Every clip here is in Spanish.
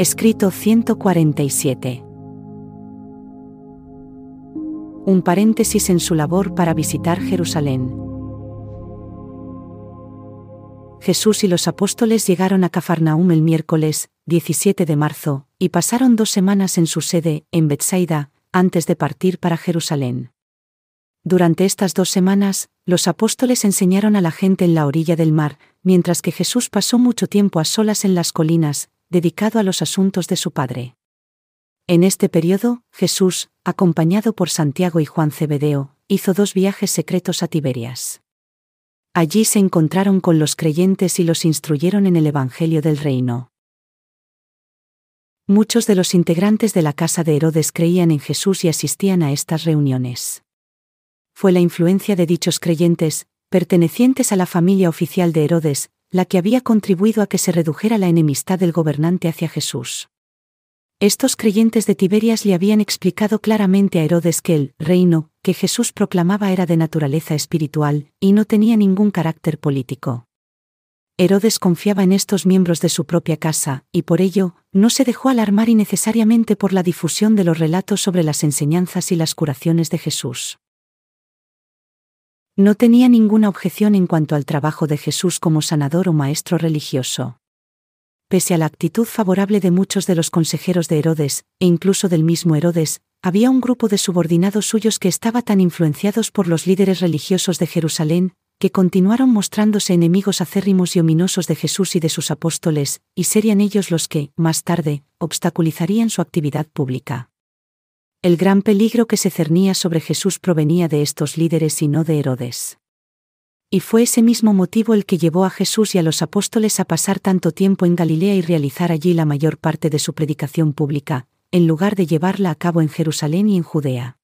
Escrito 147. Un paréntesis en su labor para visitar Jerusalén. Jesús y los apóstoles llegaron a Cafarnaum el miércoles, 17 de marzo, y pasaron dos semanas en su sede, en Bethsaida, antes de partir para Jerusalén. Durante estas dos semanas, los apóstoles enseñaron a la gente en la orilla del mar, mientras que Jesús pasó mucho tiempo a solas en las colinas, dedicado a los asuntos de su Padre. En este periodo, Jesús, acompañado por Santiago y Juan Cebedeo, hizo dos viajes secretos a Tiberias. Allí se encontraron con los creyentes y los instruyeron en el Evangelio del Reino. Muchos de los integrantes de la casa de Herodes creían en Jesús y asistían a estas reuniones. Fue la influencia de dichos creyentes, pertenecientes a la familia oficial de Herodes, la que había contribuido a que se redujera la enemistad del gobernante hacia Jesús. Estos creyentes de Tiberias le habían explicado claramente a Herodes que el reino que Jesús proclamaba era de naturaleza espiritual y no tenía ningún carácter político. Herodes confiaba en estos miembros de su propia casa, y por ello, no se dejó alarmar innecesariamente por la difusión de los relatos sobre las enseñanzas y las curaciones de Jesús. No tenía ninguna objeción en cuanto al trabajo de Jesús como sanador o maestro religioso. Pese a la actitud favorable de muchos de los consejeros de Herodes, e incluso del mismo Herodes, había un grupo de subordinados suyos que estaba tan influenciados por los líderes religiosos de Jerusalén, que continuaron mostrándose enemigos acérrimos y ominosos de Jesús y de sus apóstoles, y serían ellos los que, más tarde, obstaculizarían su actividad pública. El gran peligro que se cernía sobre Jesús provenía de estos líderes y no de Herodes. Y fue ese mismo motivo el que llevó a Jesús y a los apóstoles a pasar tanto tiempo en Galilea y realizar allí la mayor parte de su predicación pública, en lugar de llevarla a cabo en Jerusalén y en Judea.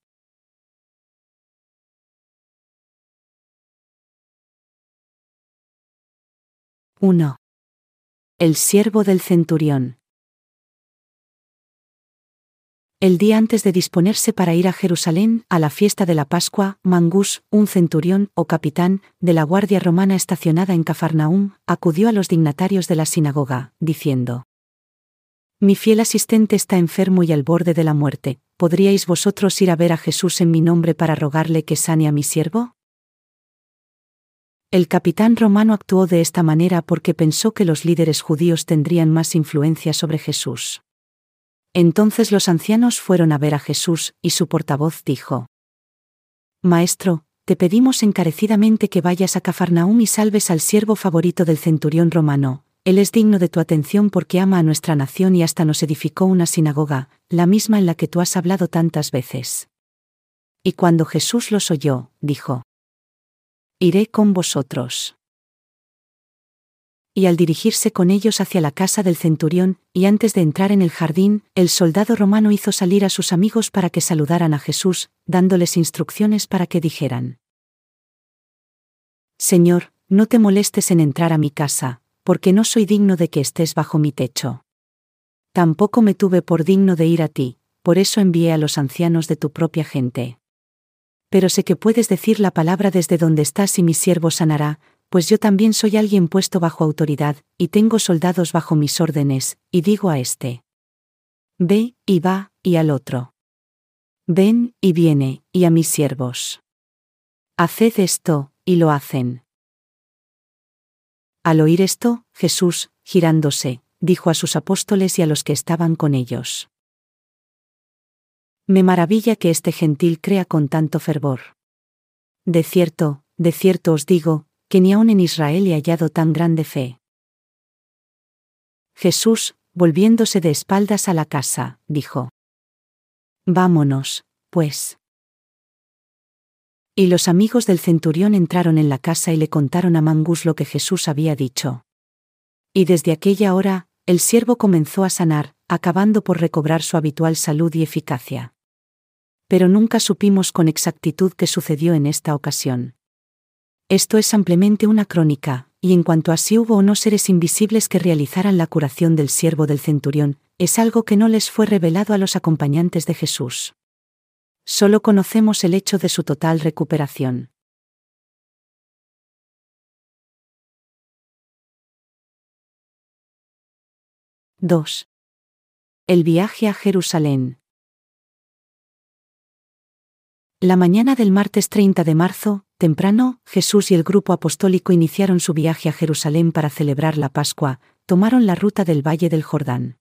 ¡1! El siervo del centurión. El día antes de disponerse para ir a Jerusalén, a la fiesta de la Pascua, Mangus, un centurión o capitán de la guardia romana estacionada en Cafarnaum, acudió a los dignatarios de la sinagoga, diciendo: Mi fiel asistente está enfermo y al borde de la muerte. ¿Podríais vosotros ir a ver a Jesús en mi nombre para rogarle que sane a mi siervo? El capitán romano actuó de esta manera porque pensó que los líderes judíos tendrían más influencia sobre Jesús. Entonces los ancianos fueron a ver a Jesús, y su portavoz dijo, Maestro, te pedimos encarecidamente que vayas a Cafarnaum y salves al siervo favorito del centurión romano, él es digno de tu atención porque ama a nuestra nación y hasta nos edificó una sinagoga, la misma en la que tú has hablado tantas veces. Y cuando Jesús los oyó, dijo, Iré con vosotros y al dirigirse con ellos hacia la casa del centurión, y antes de entrar en el jardín, el soldado romano hizo salir a sus amigos para que saludaran a Jesús, dándoles instrucciones para que dijeran, Señor, no te molestes en entrar a mi casa, porque no soy digno de que estés bajo mi techo. Tampoco me tuve por digno de ir a ti, por eso envié a los ancianos de tu propia gente. Pero sé que puedes decir la palabra desde donde estás y mi siervo sanará, pues yo también soy alguien puesto bajo autoridad, y tengo soldados bajo mis órdenes, y digo a este. Ve, y va, y al otro. Ven, y viene, y a mis siervos. Haced esto, y lo hacen. Al oír esto, Jesús, girándose, dijo a sus apóstoles y a los que estaban con ellos. Me maravilla que este gentil crea con tanto fervor. De cierto, de cierto os digo, que ni aun en Israel he hallado tan grande fe. Jesús, volviéndose de espaldas a la casa, dijo. Vámonos, pues. Y los amigos del centurión entraron en la casa y le contaron a Mangus lo que Jesús había dicho. Y desde aquella hora, el siervo comenzó a sanar, acabando por recobrar su habitual salud y eficacia. Pero nunca supimos con exactitud qué sucedió en esta ocasión. Esto es ampliamente una crónica, y en cuanto a si hubo o no seres invisibles que realizaran la curación del siervo del centurión, es algo que no les fue revelado a los acompañantes de Jesús. Solo conocemos el hecho de su total recuperación. —2. El viaje a Jerusalén. La mañana del martes 30 de marzo, temprano, Jesús y el grupo apostólico iniciaron su viaje a Jerusalén para celebrar la Pascua, tomaron la ruta del Valle del Jordán.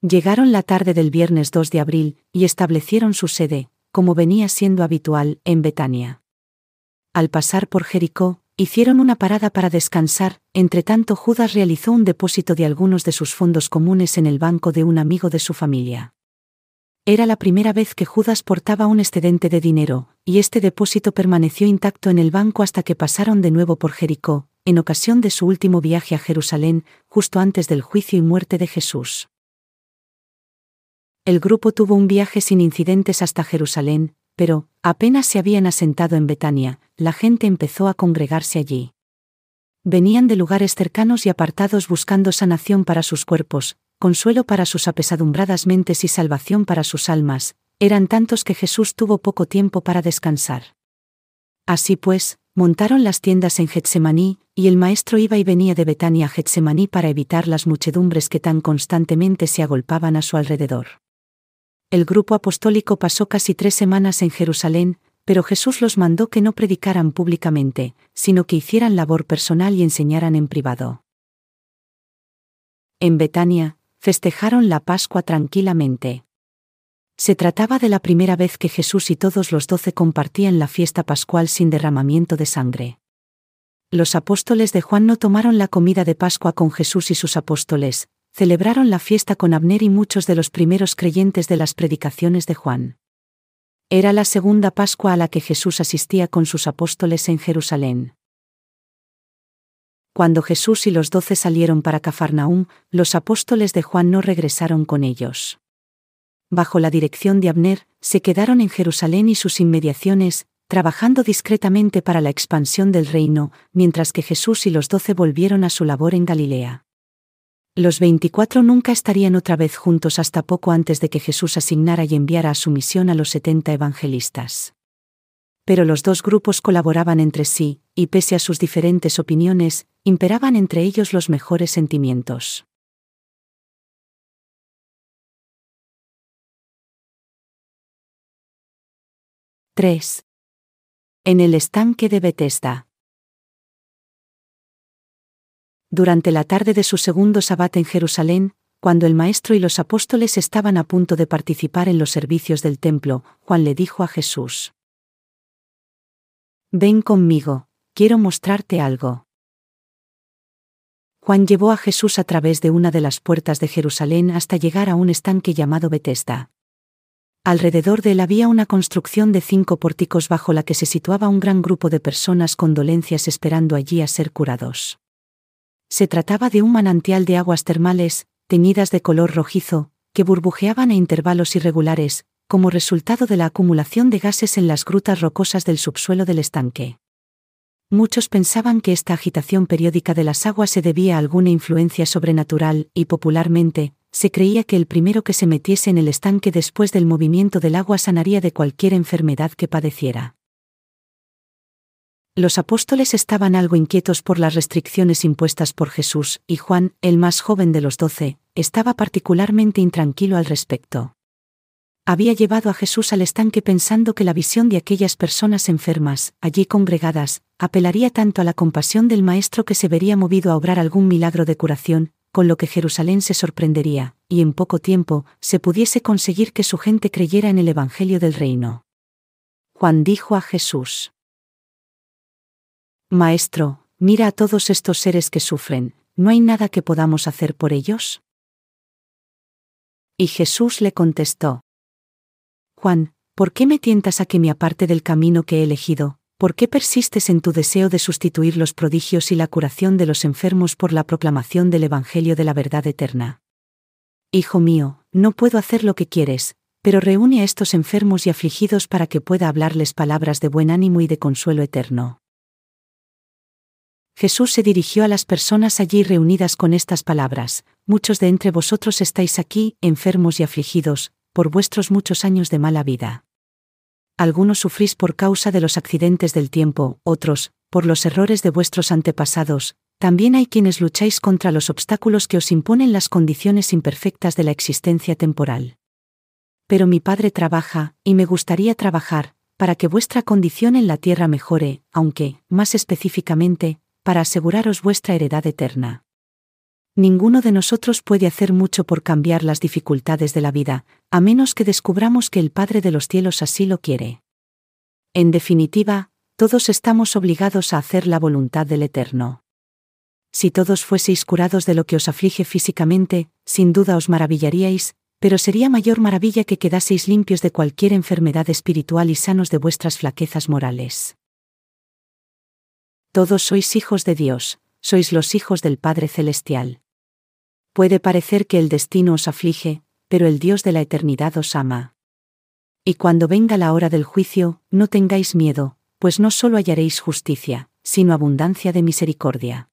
Llegaron la tarde del viernes 2 de abril y establecieron su sede, como venía siendo habitual, en Betania. Al pasar por Jericó, hicieron una parada para descansar, entre tanto Judas realizó un depósito de algunos de sus fondos comunes en el banco de un amigo de su familia. Era la primera vez que Judas portaba un excedente de dinero, y este depósito permaneció intacto en el banco hasta que pasaron de nuevo por Jericó, en ocasión de su último viaje a Jerusalén, justo antes del juicio y muerte de Jesús. El grupo tuvo un viaje sin incidentes hasta Jerusalén, pero, apenas se habían asentado en Betania, la gente empezó a congregarse allí. Venían de lugares cercanos y apartados buscando sanación para sus cuerpos, consuelo para sus apesadumbradas mentes y salvación para sus almas, eran tantos que Jesús tuvo poco tiempo para descansar. Así pues, montaron las tiendas en Getsemaní, y el maestro iba y venía de Betania a Getsemaní para evitar las muchedumbres que tan constantemente se agolpaban a su alrededor. El grupo apostólico pasó casi tres semanas en Jerusalén, pero Jesús los mandó que no predicaran públicamente, sino que hicieran labor personal y enseñaran en privado. En Betania, festejaron la Pascua tranquilamente. Se trataba de la primera vez que Jesús y todos los doce compartían la fiesta pascual sin derramamiento de sangre. Los apóstoles de Juan no tomaron la comida de Pascua con Jesús y sus apóstoles, celebraron la fiesta con Abner y muchos de los primeros creyentes de las predicaciones de Juan. Era la segunda Pascua a la que Jesús asistía con sus apóstoles en Jerusalén. Cuando Jesús y los doce salieron para Cafarnaúm, los apóstoles de Juan no regresaron con ellos. Bajo la dirección de Abner, se quedaron en Jerusalén y sus inmediaciones, trabajando discretamente para la expansión del reino, mientras que Jesús y los doce volvieron a su labor en Galilea. Los veinticuatro nunca estarían otra vez juntos hasta poco antes de que Jesús asignara y enviara a su misión a los setenta evangelistas pero los dos grupos colaboraban entre sí, y pese a sus diferentes opiniones, imperaban entre ellos los mejores sentimientos. —3. En el estanque de Bethesda. Durante la tarde de su segundo sabbat en Jerusalén, cuando el maestro y los apóstoles estaban a punto de participar en los servicios del templo, Juan le dijo a Jesús, Ven conmigo, quiero mostrarte algo. Juan llevó a Jesús a través de una de las puertas de Jerusalén hasta llegar a un estanque llamado Betesda. Alrededor de él había una construcción de cinco pórticos bajo la que se situaba un gran grupo de personas con dolencias esperando allí a ser curados. Se trataba de un manantial de aguas termales, teñidas de color rojizo, que burbujeaban a intervalos irregulares, como resultado de la acumulación de gases en las grutas rocosas del subsuelo del estanque. Muchos pensaban que esta agitación periódica de las aguas se debía a alguna influencia sobrenatural, y popularmente, se creía que el primero que se metiese en el estanque después del movimiento del agua sanaría de cualquier enfermedad que padeciera. Los apóstoles estaban algo inquietos por las restricciones impuestas por Jesús, y Juan, el más joven de los doce, estaba particularmente intranquilo al respecto había llevado a Jesús al estanque pensando que la visión de aquellas personas enfermas, allí congregadas, apelaría tanto a la compasión del Maestro que se vería movido a obrar algún milagro de curación, con lo que Jerusalén se sorprendería, y en poco tiempo, se pudiese conseguir que su gente creyera en el Evangelio del Reino. Juan dijo a Jesús, Maestro, mira a todos estos seres que sufren, ¿no hay nada que podamos hacer por ellos? Y Jesús le contestó, Juan, ¿por qué me tientas a que me aparte del camino que he elegido? ¿Por qué persistes en tu deseo de sustituir los prodigios y la curación de los enfermos por la proclamación del Evangelio de la verdad eterna? Hijo mío, no puedo hacer lo que quieres, pero reúne a estos enfermos y afligidos para que pueda hablarles palabras de buen ánimo y de consuelo eterno. Jesús se dirigió a las personas allí reunidas con estas palabras, muchos de entre vosotros estáis aquí, enfermos y afligidos, por vuestros muchos años de mala vida. algunos sufrís por causa de los accidentes del tiempo, otros, por los errores de vuestros antepasados, también hay quienes lucháis contra los obstáculos que os imponen las condiciones imperfectas de la existencia temporal. Pero mi Padre trabaja, y me gustaría trabajar, para que vuestra condición en la tierra mejore, aunque, más específicamente, para aseguraros vuestra heredad eterna. Ninguno de nosotros puede hacer mucho por cambiar las dificultades de la vida, a menos que descubramos que el Padre de los cielos así lo quiere. En definitiva, todos estamos obligados a hacer la voluntad del Eterno. Si todos fueseis curados de lo que os aflige físicamente, sin duda os maravillaríais, pero sería mayor maravilla que quedaseis limpios de cualquier enfermedad espiritual y sanos de vuestras flaquezas morales. Todos sois hijos de Dios, sois los hijos del Padre Celestial. Puede parecer que el destino os aflige, pero el Dios de la eternidad os ama. Y cuando venga la hora del juicio, no tengáis miedo, pues no solo hallaréis justicia, sino abundancia de misericordia.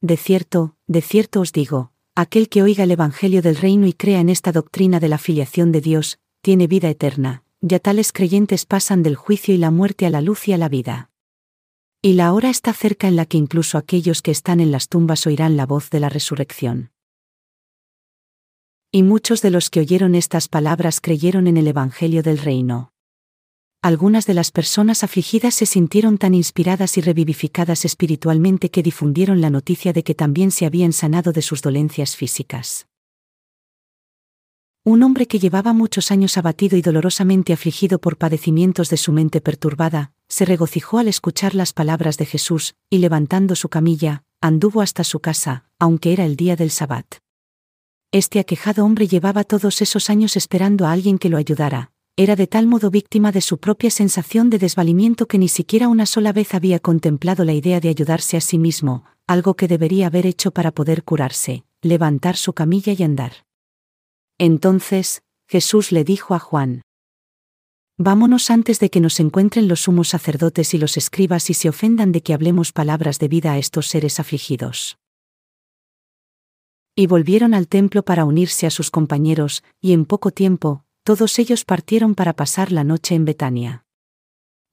De cierto, de cierto os digo, aquel que oiga el Evangelio del reino y crea en esta doctrina de la filiación de Dios, tiene vida eterna, ya tales creyentes pasan del juicio y la muerte a la luz y a la vida. Y la hora está cerca en la que incluso aquellos que están en las tumbas oirán la voz de la resurrección. Y muchos de los que oyeron estas palabras creyeron en el Evangelio del reino. Algunas de las personas afligidas se sintieron tan inspiradas y revivificadas espiritualmente que difundieron la noticia de que también se habían sanado de sus dolencias físicas. Un hombre que llevaba muchos años abatido y dolorosamente afligido por padecimientos de su mente perturbada, se regocijó al escuchar las palabras de Jesús, y levantando su camilla, anduvo hasta su casa, aunque era el día del Sabbat. Este aquejado hombre llevaba todos esos años esperando a alguien que lo ayudara, era de tal modo víctima de su propia sensación de desvalimiento que ni siquiera una sola vez había contemplado la idea de ayudarse a sí mismo, algo que debería haber hecho para poder curarse, levantar su camilla y andar. Entonces, Jesús le dijo a Juan, Vámonos antes de que nos encuentren los sumos sacerdotes y los escribas y se ofendan de que hablemos palabras de vida a estos seres afligidos. Y volvieron al templo para unirse a sus compañeros, y en poco tiempo, todos ellos partieron para pasar la noche en Betania.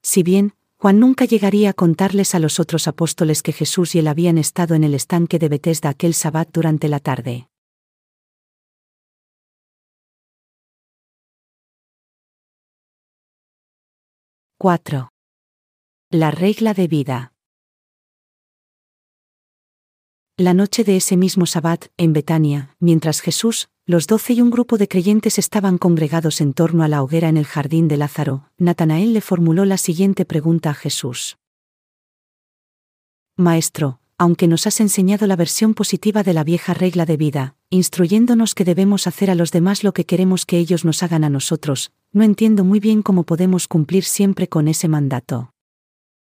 Si bien, Juan nunca llegaría a contarles a los otros apóstoles que Jesús y él habían estado en el estanque de Betesda aquel sabbat durante la tarde. ¡4! La regla de vida. La noche de ese mismo sabbat, en Betania, mientras Jesús, los doce y un grupo de creyentes estaban congregados en torno a la hoguera en el jardín de Lázaro, Natanael le formuló la siguiente pregunta a Jesús. Maestro, aunque nos has enseñado la versión positiva de la vieja regla de vida, instruyéndonos que debemos hacer a los demás lo que queremos que ellos nos hagan a nosotros, no entiendo muy bien cómo podemos cumplir siempre con ese mandato.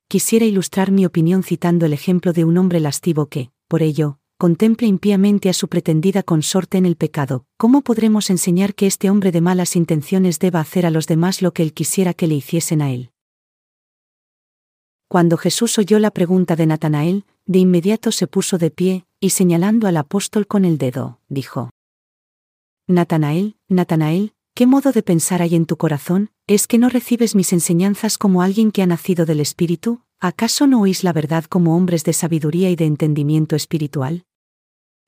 Quisiera ilustrar mi opinión citando el ejemplo de un hombre lastivo que, por ello, contemple impíamente a su pretendida consorte en el pecado, ¿cómo podremos enseñar que este hombre de malas intenciones deba hacer a los demás lo que él quisiera que le hiciesen a él? Cuando Jesús oyó la pregunta de Natanael, de inmediato se puso de pie, y señalando al apóstol con el dedo, dijo. Natanael, Natanael, ¿qué modo de pensar hay en tu corazón? ¿Es que no recibes mis enseñanzas como alguien que ha nacido del Espíritu? ¿Acaso no oís la verdad como hombres de sabiduría y de entendimiento espiritual?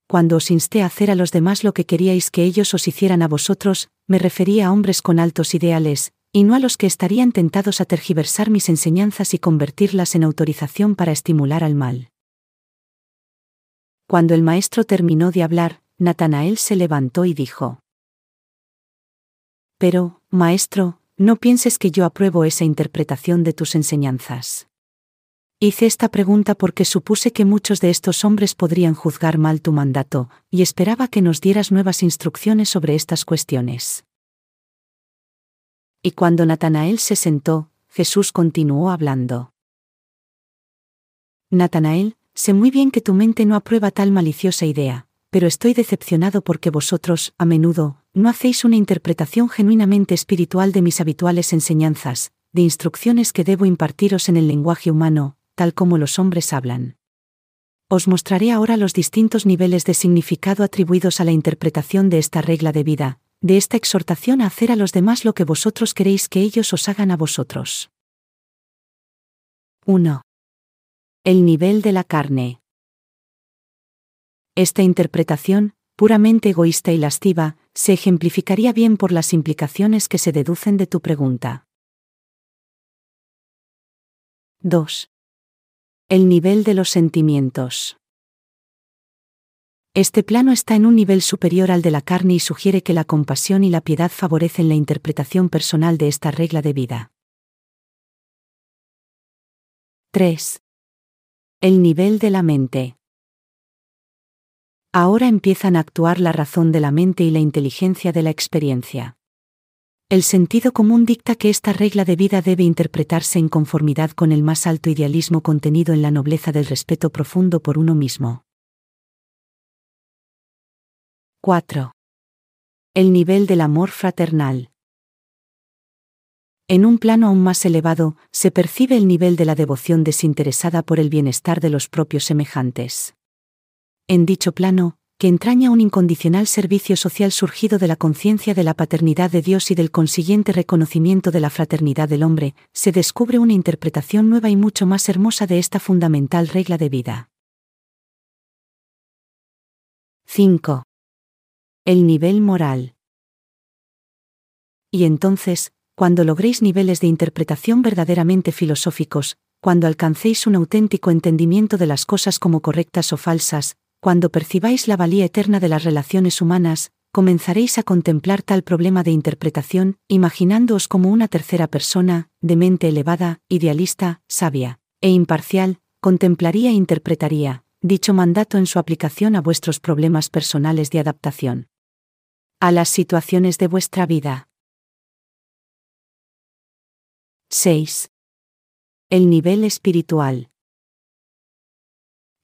Cuando os insté a hacer a los demás lo que queríais que ellos os hicieran a vosotros, me refería a hombres con altos ideales, y no a los que estarían tentados a tergiversar mis enseñanzas y convertirlas en autorización para estimular al mal. Cuando el maestro terminó de hablar, Natanael se levantó y dijo, Pero, maestro, no pienses que yo apruebo esa interpretación de tus enseñanzas. Hice esta pregunta porque supuse que muchos de estos hombres podrían juzgar mal tu mandato, y esperaba que nos dieras nuevas instrucciones sobre estas cuestiones. Y cuando Natanael se sentó, Jesús continuó hablando. Natanael, sé muy bien que tu mente no aprueba tal maliciosa idea, pero estoy decepcionado porque vosotros, a menudo, no hacéis una interpretación genuinamente espiritual de mis habituales enseñanzas, de instrucciones que debo impartiros en el lenguaje humano, tal como los hombres hablan. Os mostraré ahora los distintos niveles de significado atribuidos a la interpretación de esta regla de vida, de esta exhortación a hacer a los demás lo que vosotros queréis que ellos os hagan a vosotros. 1. El nivel de la carne. Esta interpretación, puramente egoísta y lasciva, se ejemplificaría bien por las implicaciones que se deducen de tu pregunta. 2. El nivel de los sentimientos. Este plano está en un nivel superior al de la carne y sugiere que la compasión y la piedad favorecen la interpretación personal de esta regla de vida. 3. El nivel de la mente. Ahora empiezan a actuar la razón de la mente y la inteligencia de la experiencia. El sentido común dicta que esta regla de vida debe interpretarse en conformidad con el más alto idealismo contenido en la nobleza del respeto profundo por uno mismo. 4. El nivel del amor fraternal. En un plano aún más elevado, se percibe el nivel de la devoción desinteresada por el bienestar de los propios semejantes. En dicho plano, que entraña un incondicional servicio social surgido de la conciencia de la paternidad de Dios y del consiguiente reconocimiento de la fraternidad del hombre, se descubre una interpretación nueva y mucho más hermosa de esta fundamental regla de vida. 5 el nivel moral. Y entonces, cuando logréis niveles de interpretación verdaderamente filosóficos, cuando alcancéis un auténtico entendimiento de las cosas como correctas o falsas, cuando percibáis la valía eterna de las relaciones humanas, comenzaréis a contemplar tal problema de interpretación, imaginándoos como una tercera persona, de mente elevada, idealista, sabia e imparcial, contemplaría e interpretaría, dicho mandato en su aplicación a vuestros problemas personales de adaptación a las situaciones de vuestra vida. 6. El nivel espiritual.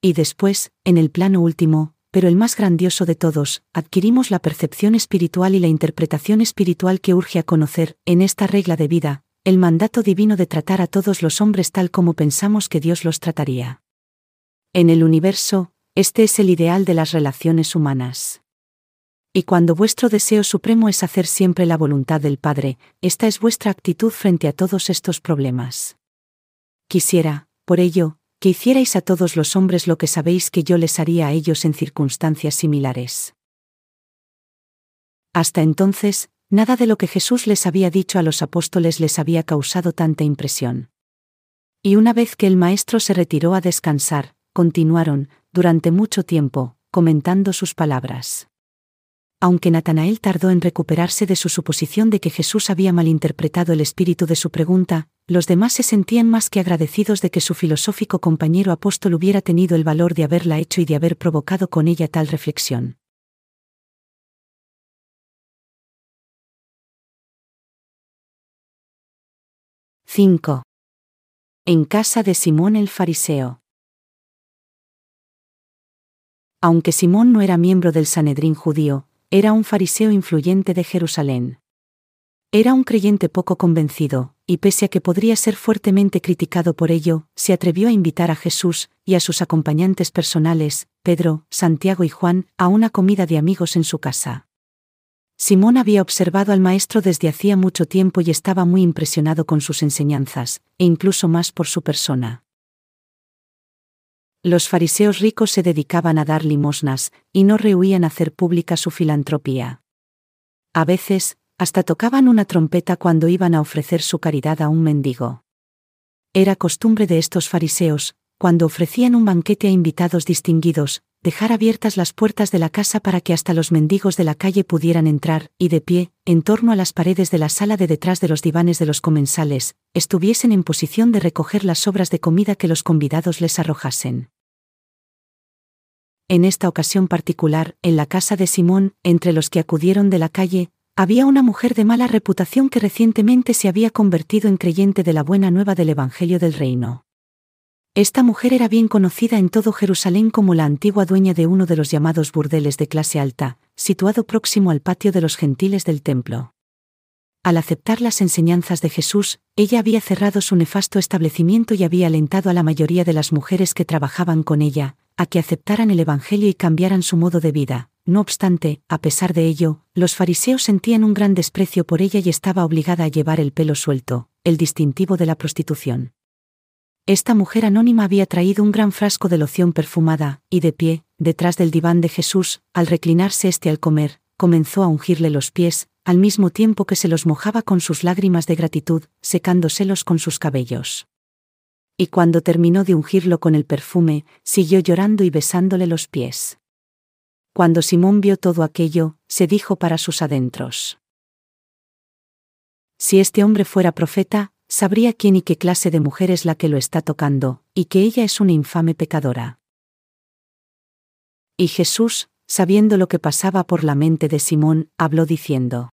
Y después, en el plano último, pero el más grandioso de todos, adquirimos la percepción espiritual y la interpretación espiritual que urge a conocer, en esta regla de vida, el mandato divino de tratar a todos los hombres tal como pensamos que Dios los trataría. En el universo, este es el ideal de las relaciones humanas. Y cuando vuestro deseo supremo es hacer siempre la voluntad del Padre, esta es vuestra actitud frente a todos estos problemas. Quisiera, por ello, que hicierais a todos los hombres lo que sabéis que yo les haría a ellos en circunstancias similares. Hasta entonces, nada de lo que Jesús les había dicho a los apóstoles les había causado tanta impresión. Y una vez que el Maestro se retiró a descansar, continuaron, durante mucho tiempo, comentando sus palabras aunque Natanael tardó en recuperarse de su suposición de que Jesús había malinterpretado el espíritu de su pregunta, los demás se sentían más que agradecidos de que su filosófico compañero apóstol hubiera tenido el valor de haberla hecho y de haber provocado con ella tal reflexión. —5. En casa de Simón el Fariseo. Aunque Simón no era miembro del Sanedrín judío, era un fariseo influyente de Jerusalén. Era un creyente poco convencido, y pese a que podría ser fuertemente criticado por ello, se atrevió a invitar a Jesús y a sus acompañantes personales, Pedro, Santiago y Juan, a una comida de amigos en su casa. Simón había observado al maestro desde hacía mucho tiempo y estaba muy impresionado con sus enseñanzas, e incluso más por su persona. Los fariseos ricos se dedicaban a dar limosnas, y no rehuían hacer pública su filantropía. A veces, hasta tocaban una trompeta cuando iban a ofrecer su caridad a un mendigo. Era costumbre de estos fariseos, cuando ofrecían un banquete a invitados distinguidos, dejar abiertas las puertas de la casa para que hasta los mendigos de la calle pudieran entrar, y de pie, en torno a las paredes de la sala de detrás de los divanes de los comensales, estuviesen en posición de recoger las sobras de comida que los convidados les arrojasen. En esta ocasión particular, en la casa de Simón, entre los que acudieron de la calle, había una mujer de mala reputación que recientemente se había convertido en creyente de la buena nueva del Evangelio del Reino. Esta mujer era bien conocida en todo Jerusalén como la antigua dueña de uno de los llamados burdeles de clase alta, situado próximo al patio de los gentiles del templo. Al aceptar las enseñanzas de Jesús, ella había cerrado su nefasto establecimiento y había alentado a la mayoría de las mujeres que trabajaban con ella, a que aceptaran el Evangelio y cambiaran su modo de vida, no obstante, a pesar de ello, los fariseos sentían un gran desprecio por ella y estaba obligada a llevar el pelo suelto, el distintivo de la prostitución. Esta mujer anónima había traído un gran frasco de loción perfumada, y de pie, detrás del diván de Jesús, al reclinarse éste al comer, comenzó a ungirle los pies, al mismo tiempo que se los mojaba con sus lágrimas de gratitud, secándoselos con sus cabellos. Y cuando terminó de ungirlo con el perfume, siguió llorando y besándole los pies. Cuando Simón vio todo aquello, se dijo para sus adentros. Si este hombre fuera profeta, sabría quién y qué clase de mujer es la que lo está tocando, y que ella es una infame pecadora. Y Jesús, sabiendo lo que pasaba por la mente de Simón, habló diciendo,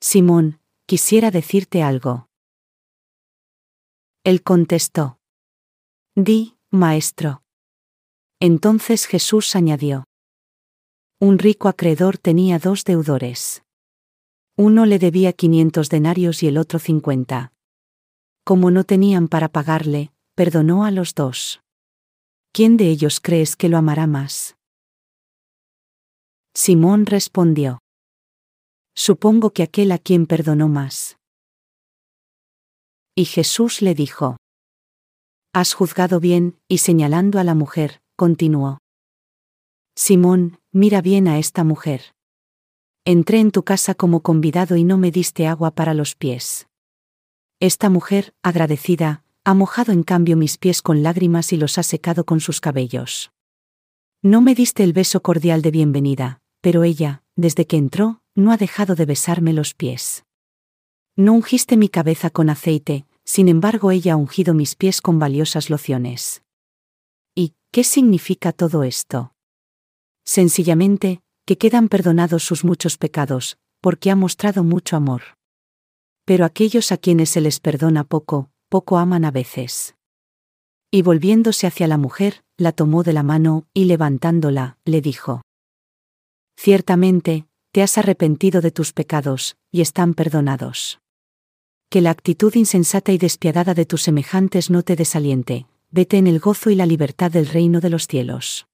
Simón, quisiera decirte algo. Él contestó, Di, maestro. Entonces Jesús añadió, Un rico acreedor tenía dos deudores. Uno le debía quinientos denarios y el otro cincuenta. Como no tenían para pagarle, perdonó a los dos. ¿Quién de ellos crees que lo amará más? Simón respondió. Supongo que aquel a quien perdonó más. Y Jesús le dijo. Has juzgado bien, y señalando a la mujer, continuó. Simón, mira bien a esta mujer. Entré en tu casa como convidado y no me diste agua para los pies. Esta mujer, agradecida, ha mojado en cambio mis pies con lágrimas y los ha secado con sus cabellos. No me diste el beso cordial de bienvenida, pero ella, desde que entró, no ha dejado de besarme los pies. No ungiste mi cabeza con aceite, sin embargo ella ha ungido mis pies con valiosas lociones. ¿Y qué significa todo esto? Sencillamente, que quedan perdonados sus muchos pecados, porque ha mostrado mucho amor. Pero aquellos a quienes se les perdona poco, poco aman a veces. Y volviéndose hacia la mujer, la tomó de la mano, y levantándola, le dijo. Ciertamente, te has arrepentido de tus pecados, y están perdonados. Que la actitud insensata y despiadada de tus semejantes no te desaliente, vete en el gozo y la libertad del reino de los cielos.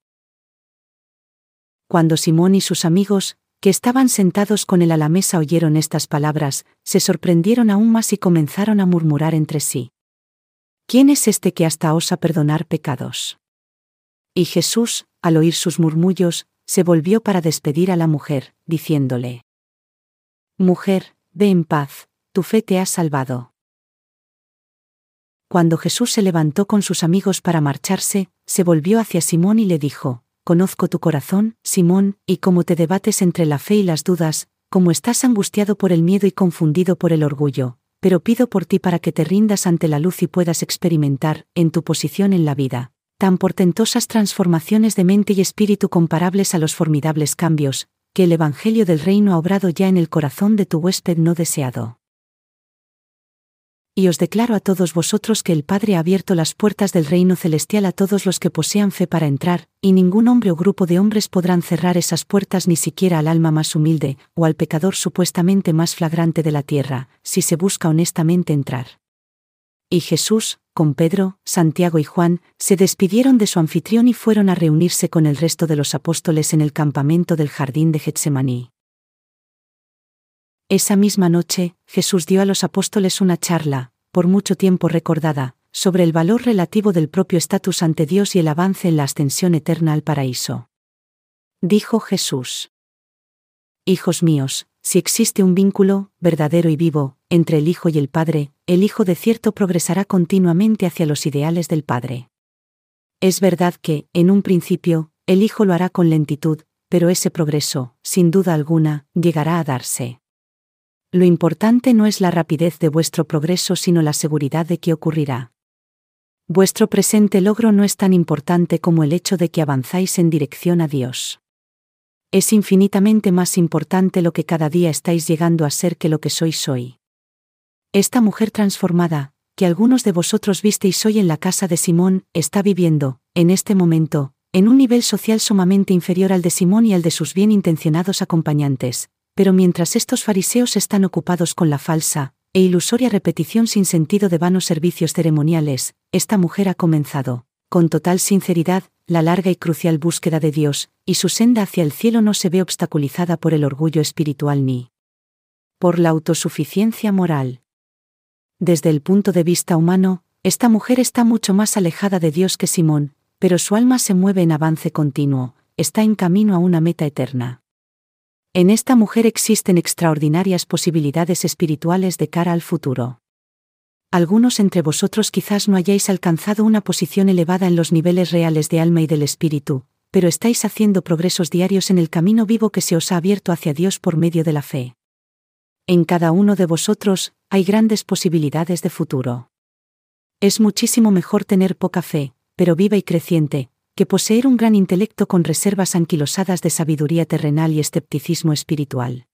Cuando Simón y sus amigos, que estaban sentados con él a la mesa oyeron estas palabras, se sorprendieron aún más y comenzaron a murmurar entre sí. ¿Quién es este que hasta osa perdonar pecados? Y Jesús, al oír sus murmullos, se volvió para despedir a la mujer, diciéndole, Mujer, ve en paz, tu fe te ha salvado. Cuando Jesús se levantó con sus amigos para marcharse, se volvió hacia Simón y le dijo, conozco tu corazón, Simón, y cómo te debates entre la fe y las dudas, cómo estás angustiado por el miedo y confundido por el orgullo, pero pido por ti para que te rindas ante la luz y puedas experimentar, en tu posición en la vida, tan portentosas transformaciones de mente y espíritu comparables a los formidables cambios, que el Evangelio del Reino ha obrado ya en el corazón de tu huésped no deseado y os declaro a todos vosotros que el Padre ha abierto las puertas del reino celestial a todos los que posean fe para entrar, y ningún hombre o grupo de hombres podrán cerrar esas puertas ni siquiera al alma más humilde, o al pecador supuestamente más flagrante de la tierra, si se busca honestamente entrar. Y Jesús, con Pedro, Santiago y Juan, se despidieron de su anfitrión y fueron a reunirse con el resto de los apóstoles en el campamento del jardín de Getsemaní. Esa misma noche, Jesús dio a los apóstoles una charla, por mucho tiempo recordada, sobre el valor relativo del propio estatus ante Dios y el avance en la ascensión eterna al paraíso. Dijo Jesús. Hijos míos, si existe un vínculo, verdadero y vivo, entre el Hijo y el Padre, el Hijo de cierto progresará continuamente hacia los ideales del Padre. Es verdad que, en un principio, el Hijo lo hará con lentitud, pero ese progreso, sin duda alguna, llegará a darse. Lo importante no es la rapidez de vuestro progreso sino la seguridad de que ocurrirá. Vuestro presente logro no es tan importante como el hecho de que avanzáis en dirección a Dios. Es infinitamente más importante lo que cada día estáis llegando a ser que lo que sois hoy. Esta mujer transformada, que algunos de vosotros visteis hoy en la casa de Simón, está viviendo, en este momento, en un nivel social sumamente inferior al de Simón y al de sus bien intencionados acompañantes, pero mientras estos fariseos están ocupados con la falsa e ilusoria repetición sin sentido de vanos servicios ceremoniales, esta mujer ha comenzado, con total sinceridad, la larga y crucial búsqueda de Dios, y su senda hacia el cielo no se ve obstaculizada por el orgullo espiritual ni por la autosuficiencia moral. Desde el punto de vista humano, esta mujer está mucho más alejada de Dios que Simón, pero su alma se mueve en avance continuo, está en camino a una meta eterna. En esta mujer existen extraordinarias posibilidades espirituales de cara al futuro. Algunos entre vosotros quizás no hayáis alcanzado una posición elevada en los niveles reales de alma y del espíritu, pero estáis haciendo progresos diarios en el camino vivo que se os ha abierto hacia Dios por medio de la fe. En cada uno de vosotros hay grandes posibilidades de futuro. Es muchísimo mejor tener poca fe, pero viva y creciente, que poseer un gran intelecto con reservas anquilosadas de sabiduría terrenal y escepticismo espiritual.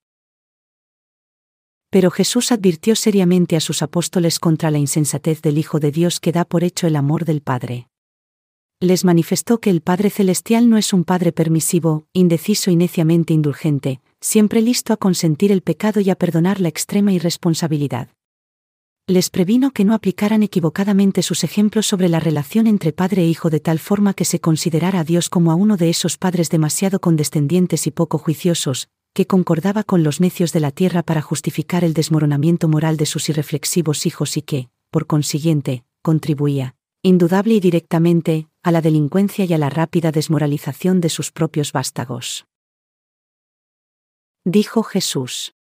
Pero Jesús advirtió seriamente a sus apóstoles contra la insensatez del Hijo de Dios que da por hecho el amor del Padre. Les manifestó que el Padre Celestial no es un Padre permisivo, indeciso y neciamente indulgente, siempre listo a consentir el pecado y a perdonar la extrema irresponsabilidad. Les previno que no aplicaran equivocadamente sus ejemplos sobre la relación entre padre e hijo de tal forma que se considerara a Dios como a uno de esos padres demasiado condescendientes y poco juiciosos, que concordaba con los necios de la tierra para justificar el desmoronamiento moral de sus irreflexivos hijos y que, por consiguiente, contribuía, indudable y directamente, a la delincuencia y a la rápida desmoralización de sus propios vástagos. Dijo Jesús.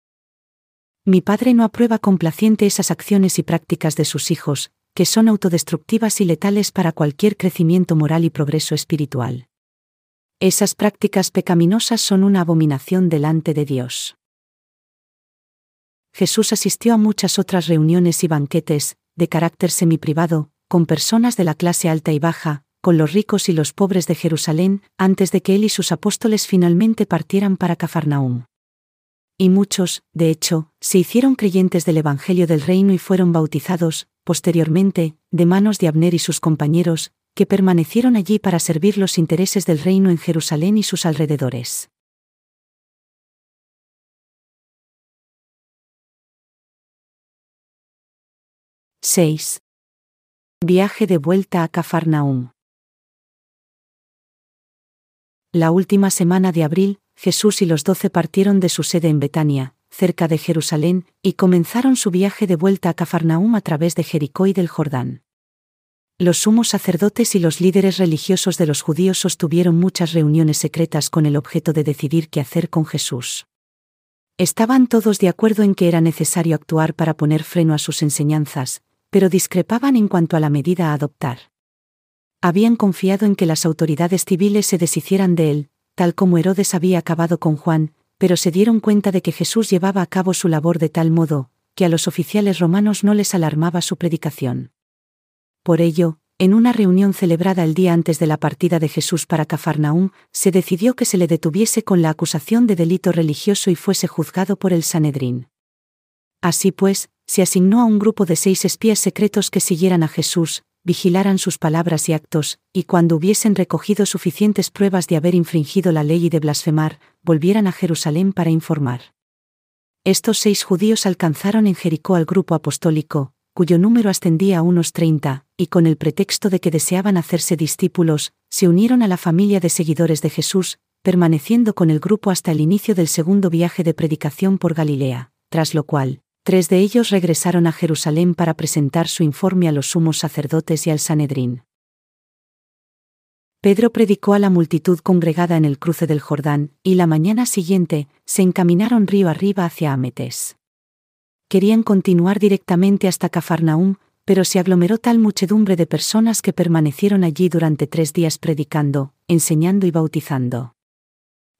Mi Padre no aprueba complaciente esas acciones y prácticas de sus hijos, que son autodestructivas y letales para cualquier crecimiento moral y progreso espiritual. Esas prácticas pecaminosas son una abominación delante de Dios. Jesús asistió a muchas otras reuniones y banquetes, de carácter semiprivado, con personas de la clase alta y baja, con los ricos y los pobres de Jerusalén, antes de que él y sus apóstoles finalmente partieran para Cafarnaúm. Y muchos, de hecho, se hicieron creyentes del Evangelio del Reino y fueron bautizados, posteriormente, de manos de Abner y sus compañeros, que permanecieron allí para servir los intereses del reino en Jerusalén y sus alrededores. ¡6! Viaje de vuelta a Cafarnaum. La última semana de abril, Jesús y los doce partieron de su sede en Betania, cerca de Jerusalén, y comenzaron su viaje de vuelta a Cafarnaum a través de Jericó y del Jordán los sumos sacerdotes y los líderes religiosos de los judíos sostuvieron muchas reuniones secretas con el objeto de decidir qué hacer con Jesús. Estaban todos de acuerdo en que era necesario actuar para poner freno a sus enseñanzas, pero discrepaban en cuanto a la medida a adoptar. Habían confiado en que las autoridades civiles se deshicieran de él, tal como Herodes había acabado con Juan, pero se dieron cuenta de que Jesús llevaba a cabo su labor de tal modo, que a los oficiales romanos no les alarmaba su predicación. Por ello, en una reunión celebrada el día antes de la partida de Jesús para Cafarnaúm, se decidió que se le detuviese con la acusación de delito religioso y fuese juzgado por el Sanedrín. Así pues, se asignó a un grupo de seis espías secretos que siguieran a Jesús, vigilaran sus palabras y actos, y cuando hubiesen recogido suficientes pruebas de haber infringido la ley y de blasfemar, volvieran a Jerusalén para informar. Estos seis judíos alcanzaron en Jericó al grupo apostólico, cuyo número ascendía a unos treinta, y con el pretexto de que deseaban hacerse discípulos, se unieron a la familia de seguidores de Jesús, permaneciendo con el grupo hasta el inicio del segundo viaje de predicación por Galilea, tras lo cual, tres de ellos regresaron a Jerusalén para presentar su informe a los sumos sacerdotes y al Sanedrín. Pedro predicó a la multitud congregada en el cruce del Jordán, y la mañana siguiente, se encaminaron río arriba hacia Ametes querían continuar directamente hasta Cafarnaúm, pero se aglomeró tal muchedumbre de personas que permanecieron allí durante tres días predicando, enseñando y bautizando.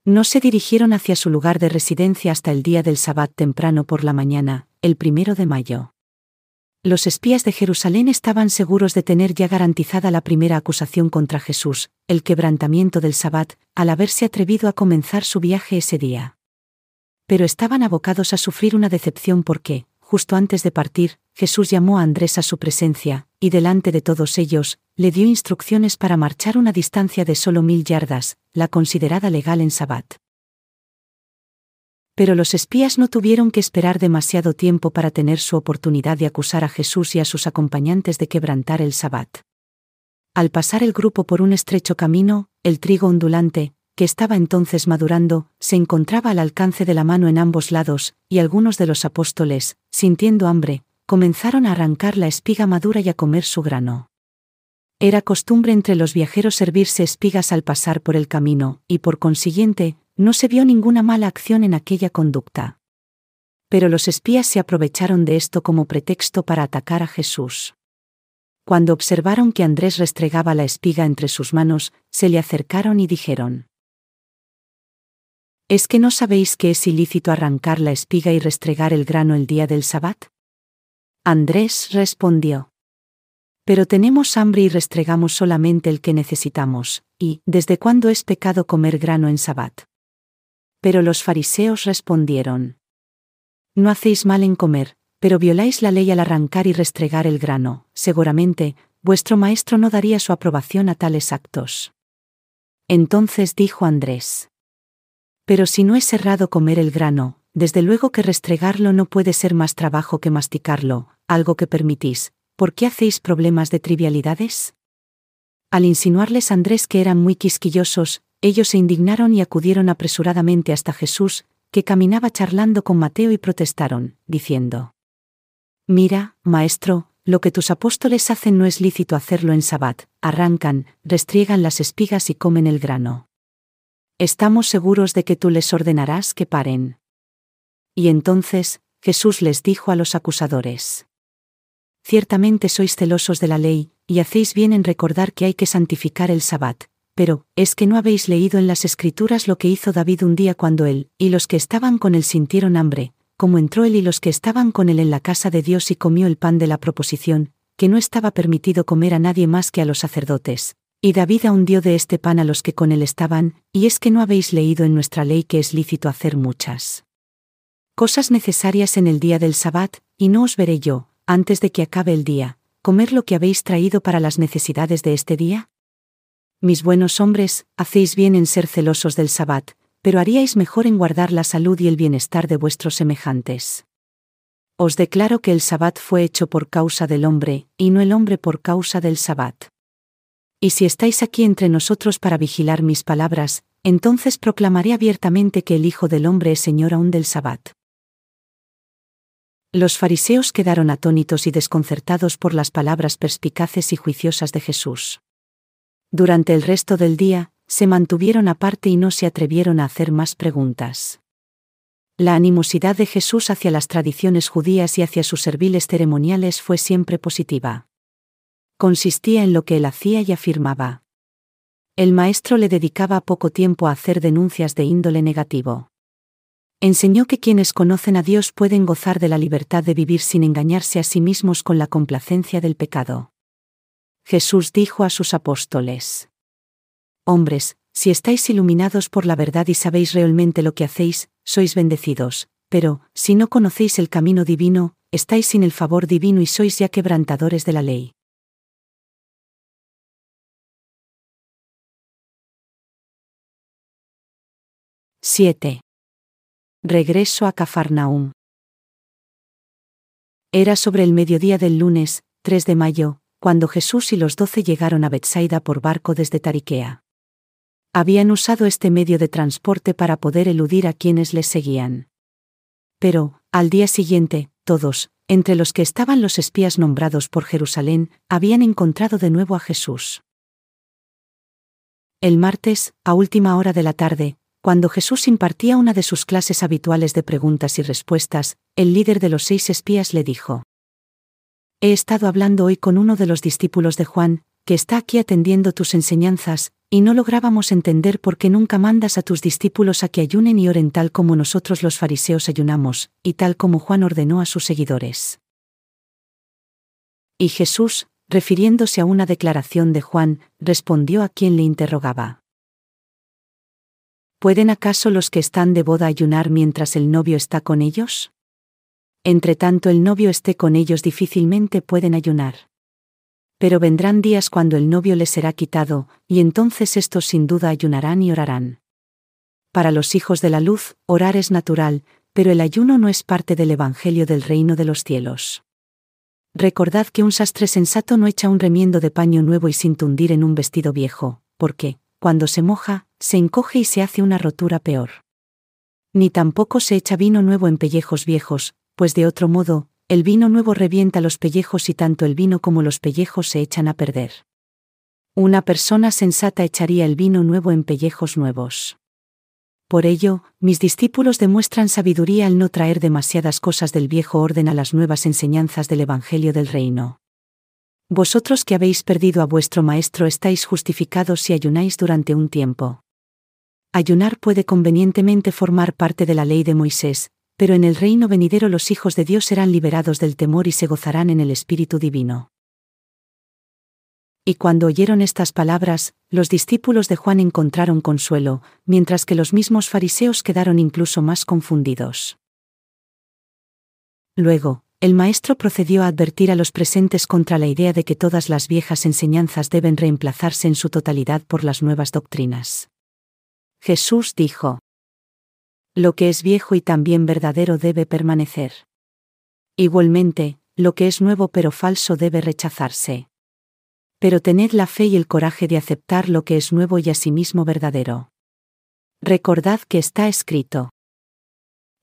No se dirigieron hacia su lugar de residencia hasta el día del Sabbat temprano por la mañana, el primero de mayo. Los espías de Jerusalén estaban seguros de tener ya garantizada la primera acusación contra Jesús, el quebrantamiento del Sabbat, al haberse atrevido a comenzar su viaje ese día pero estaban abocados a sufrir una decepción porque, justo antes de partir, Jesús llamó a Andrés a su presencia, y delante de todos ellos, le dio instrucciones para marchar una distancia de solo mil yardas, la considerada legal en Sabbat. Pero los espías no tuvieron que esperar demasiado tiempo para tener su oportunidad de acusar a Jesús y a sus acompañantes de quebrantar el Sabbat. al pasar el grupo por un estrecho camino, el trigo ondulante, que estaba entonces madurando, se encontraba al alcance de la mano en ambos lados, y algunos de los apóstoles, sintiendo hambre, comenzaron a arrancar la espiga madura y a comer su grano. Era costumbre entre los viajeros servirse espigas al pasar por el camino, y por consiguiente, no se vio ninguna mala acción en aquella conducta. Pero los espías se aprovecharon de esto como pretexto para atacar a Jesús. Cuando observaron que Andrés restregaba la espiga entre sus manos, se le acercaron y dijeron, ¿Es que no sabéis que es ilícito arrancar la espiga y restregar el grano el día del sabbat? Andrés respondió. Pero tenemos hambre y restregamos solamente el que necesitamos, y, ¿desde cuándo es pecado comer grano en sabbat? Pero los fariseos respondieron. No hacéis mal en comer, pero violáis la ley al arrancar y restregar el grano, seguramente, vuestro maestro no daría su aprobación a tales actos. Entonces dijo Andrés. Pero si no es errado comer el grano, desde luego que restregarlo no puede ser más trabajo que masticarlo, algo que permitís, ¿por qué hacéis problemas de trivialidades? Al insinuarles Andrés que eran muy quisquillosos, ellos se indignaron y acudieron apresuradamente hasta Jesús, que caminaba charlando con Mateo y protestaron, diciendo, Mira, maestro, lo que tus apóstoles hacen no es lícito hacerlo en sabbat, arrancan, restriegan las espigas y comen el grano. Estamos seguros de que tú les ordenarás que paren. Y entonces, Jesús les dijo a los acusadores. Ciertamente sois celosos de la ley, y hacéis bien en recordar que hay que santificar el sabbat, pero, ¿es que no habéis leído en las Escrituras lo que hizo David un día cuando él, y los que estaban con él sintieron hambre, como entró él y los que estaban con él en la casa de Dios y comió el pan de la proposición, que no estaba permitido comer a nadie más que a los sacerdotes? Y David aún dio de este pan a los que con él estaban, y es que no habéis leído en nuestra ley que es lícito hacer muchas cosas necesarias en el día del sabbat, y no os veré yo, antes de que acabe el día, comer lo que habéis traído para las necesidades de este día? Mis buenos hombres, hacéis bien en ser celosos del sabbat, pero haríais mejor en guardar la salud y el bienestar de vuestros semejantes. Os declaro que el sabbat fue hecho por causa del hombre, y no el hombre por causa del sabbat. Y si estáis aquí entre nosotros para vigilar mis palabras, entonces proclamaré abiertamente que el Hijo del Hombre es Señor aún del sabbat. Los fariseos quedaron atónitos y desconcertados por las palabras perspicaces y juiciosas de Jesús. Durante el resto del día, se mantuvieron aparte y no se atrevieron a hacer más preguntas. La animosidad de Jesús hacia las tradiciones judías y hacia sus serviles ceremoniales fue siempre positiva. Consistía en lo que él hacía y afirmaba. El maestro le dedicaba poco tiempo a hacer denuncias de índole negativo enseñó que quienes conocen a Dios pueden gozar de la libertad de vivir sin engañarse a sí mismos con la complacencia del pecado. Jesús dijo a sus apóstoles, Hombres, si estáis iluminados por la verdad y sabéis realmente lo que hacéis, sois bendecidos, pero, si no conocéis el camino divino, estáis sin el favor divino y sois ya quebrantadores de la ley. ¡7! Regreso a Cafarnaum. Era sobre el mediodía del lunes, 3 de mayo, cuando Jesús y los doce llegaron a Bethsaida por barco desde Tariquea. Habían usado este medio de transporte para poder eludir a quienes les seguían. Pero, al día siguiente, todos, entre los que estaban los espías nombrados por Jerusalén, habían encontrado de nuevo a Jesús. El martes, a última hora de la tarde, cuando Jesús impartía una de sus clases habituales de preguntas y respuestas, el líder de los seis espías le dijo, He estado hablando hoy con uno de los discípulos de Juan, que está aquí atendiendo tus enseñanzas, y no lográbamos entender por qué nunca mandas a tus discípulos a que ayunen y oren tal como nosotros los fariseos ayunamos, y tal como Juan ordenó a sus seguidores. Y Jesús, refiriéndose a una declaración de Juan, respondió a quien le interrogaba. ¿Pueden acaso los que están de boda ayunar mientras el novio está con ellos? Entre tanto el novio esté con ellos difícilmente pueden ayunar. Pero vendrán días cuando el novio les será quitado, y entonces estos sin duda ayunarán y orarán. Para los hijos de la luz, orar es natural, pero el ayuno no es parte del Evangelio del reino de los cielos. Recordad que un sastre sensato no echa un remiendo de paño nuevo y sin tundir en un vestido viejo, porque, cuando se moja, se encoge y se hace una rotura peor. Ni tampoco se echa vino nuevo en pellejos viejos, pues de otro modo, el vino nuevo revienta los pellejos y tanto el vino como los pellejos se echan a perder. Una persona sensata echaría el vino nuevo en pellejos nuevos. Por ello, mis discípulos demuestran sabiduría al no traer demasiadas cosas del viejo orden a las nuevas enseñanzas del Evangelio del Reino. Vosotros que habéis perdido a vuestro Maestro estáis justificados si ayunáis durante un tiempo. Ayunar puede convenientemente formar parte de la ley de Moisés, pero en el reino venidero los hijos de Dios serán liberados del temor y se gozarán en el Espíritu Divino. Y cuando oyeron estas palabras, los discípulos de Juan encontraron consuelo, mientras que los mismos fariseos quedaron incluso más confundidos. Luego, el maestro procedió a advertir a los presentes contra la idea de que todas las viejas enseñanzas deben reemplazarse en su totalidad por las nuevas doctrinas. Jesús dijo, Lo que es viejo y también verdadero debe permanecer. Igualmente, lo que es nuevo pero falso debe rechazarse pero tened la fe y el coraje de aceptar lo que es nuevo y asimismo verdadero. Recordad que está escrito.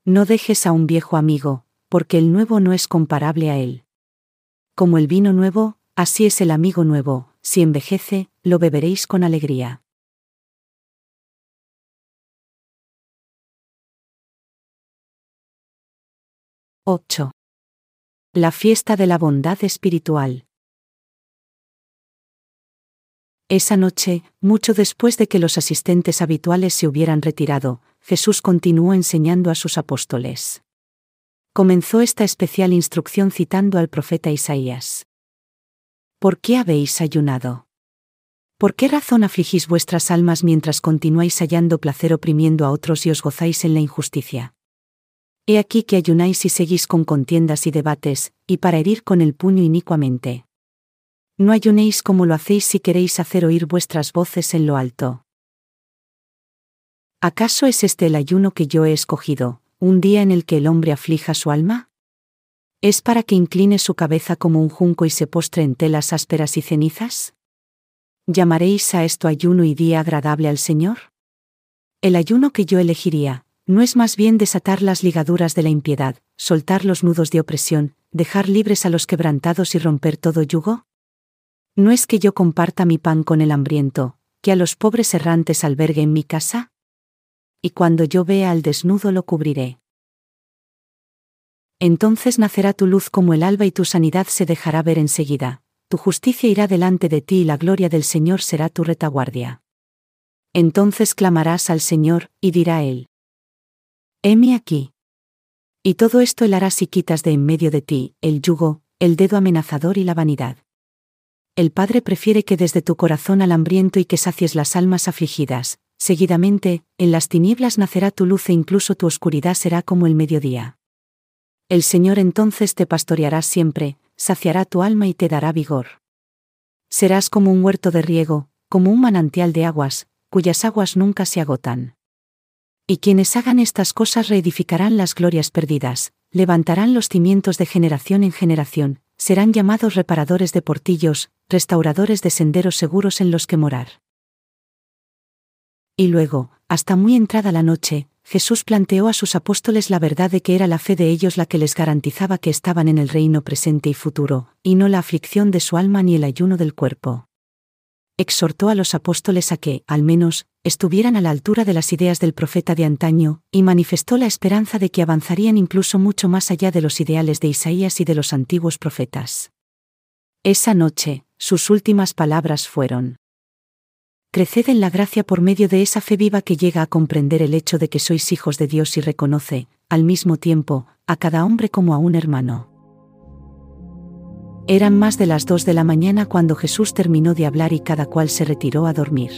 No dejes a un viejo amigo, porque el nuevo no es comparable a él. Como el vino nuevo, así es el amigo nuevo, si envejece, lo beberéis con alegría. ¡8! La fiesta de la bondad espiritual. Esa noche, mucho después de que los asistentes habituales se hubieran retirado, Jesús continuó enseñando a sus apóstoles. Comenzó esta especial instrucción citando al profeta Isaías. ¿Por qué habéis ayunado? ¿Por qué razón afligís vuestras almas mientras continuáis hallando placer oprimiendo a otros y os gozáis en la injusticia? He aquí que ayunáis y seguís con contiendas y debates, y para herir con el puño inicuamente. No ayunéis como lo hacéis si queréis hacer oír vuestras voces en lo alto. ¿Acaso es este el ayuno que yo he escogido, un día en el que el hombre aflija su alma? ¿Es para que incline su cabeza como un junco y se postre en telas ásperas y cenizas? ¿Llamaréis a esto ayuno y día agradable al Señor? El ayuno que yo elegiría, ¿no es más bien desatar las ligaduras de la impiedad, soltar los nudos de opresión, dejar libres a los quebrantados y romper todo yugo? ¿No es que yo comparta mi pan con el hambriento, que a los pobres errantes albergue en mi casa? Y cuando yo vea al desnudo lo cubriré. Entonces nacerá tu luz como el alba y tu sanidad se dejará ver enseguida, tu justicia irá delante de ti y la gloria del Señor será tu retaguardia. Entonces clamarás al Señor, y dirá él. Heme aquí. Y todo esto hará si quitas de en medio de ti el yugo, el dedo amenazador y la vanidad el Padre prefiere que desde tu corazón al hambriento y que sacies las almas afligidas, seguidamente, en las tinieblas nacerá tu luz e incluso tu oscuridad será como el mediodía. El Señor entonces te pastoreará siempre, saciará tu alma y te dará vigor. Serás como un huerto de riego, como un manantial de aguas, cuyas aguas nunca se agotan. Y quienes hagan estas cosas reedificarán las glorias perdidas, levantarán los cimientos de generación en generación, serán llamados reparadores de portillos, restauradores de senderos seguros en los que morar. Y luego, hasta muy entrada la noche, Jesús planteó a sus apóstoles la verdad de que era la fe de ellos la que les garantizaba que estaban en el reino presente y futuro, y no la aflicción de su alma ni el ayuno del cuerpo. Exhortó a los apóstoles a que, al menos, estuvieran a la altura de las ideas del profeta de antaño, y manifestó la esperanza de que avanzarían incluso mucho más allá de los ideales de Isaías y de los antiguos profetas. Esa noche, sus últimas palabras fueron. Creced en la gracia por medio de esa fe viva que llega a comprender el hecho de que sois hijos de Dios y reconoce, al mismo tiempo, a cada hombre como a un hermano. Eran más de las dos de la mañana cuando Jesús terminó de hablar y cada cual se retiró a dormir.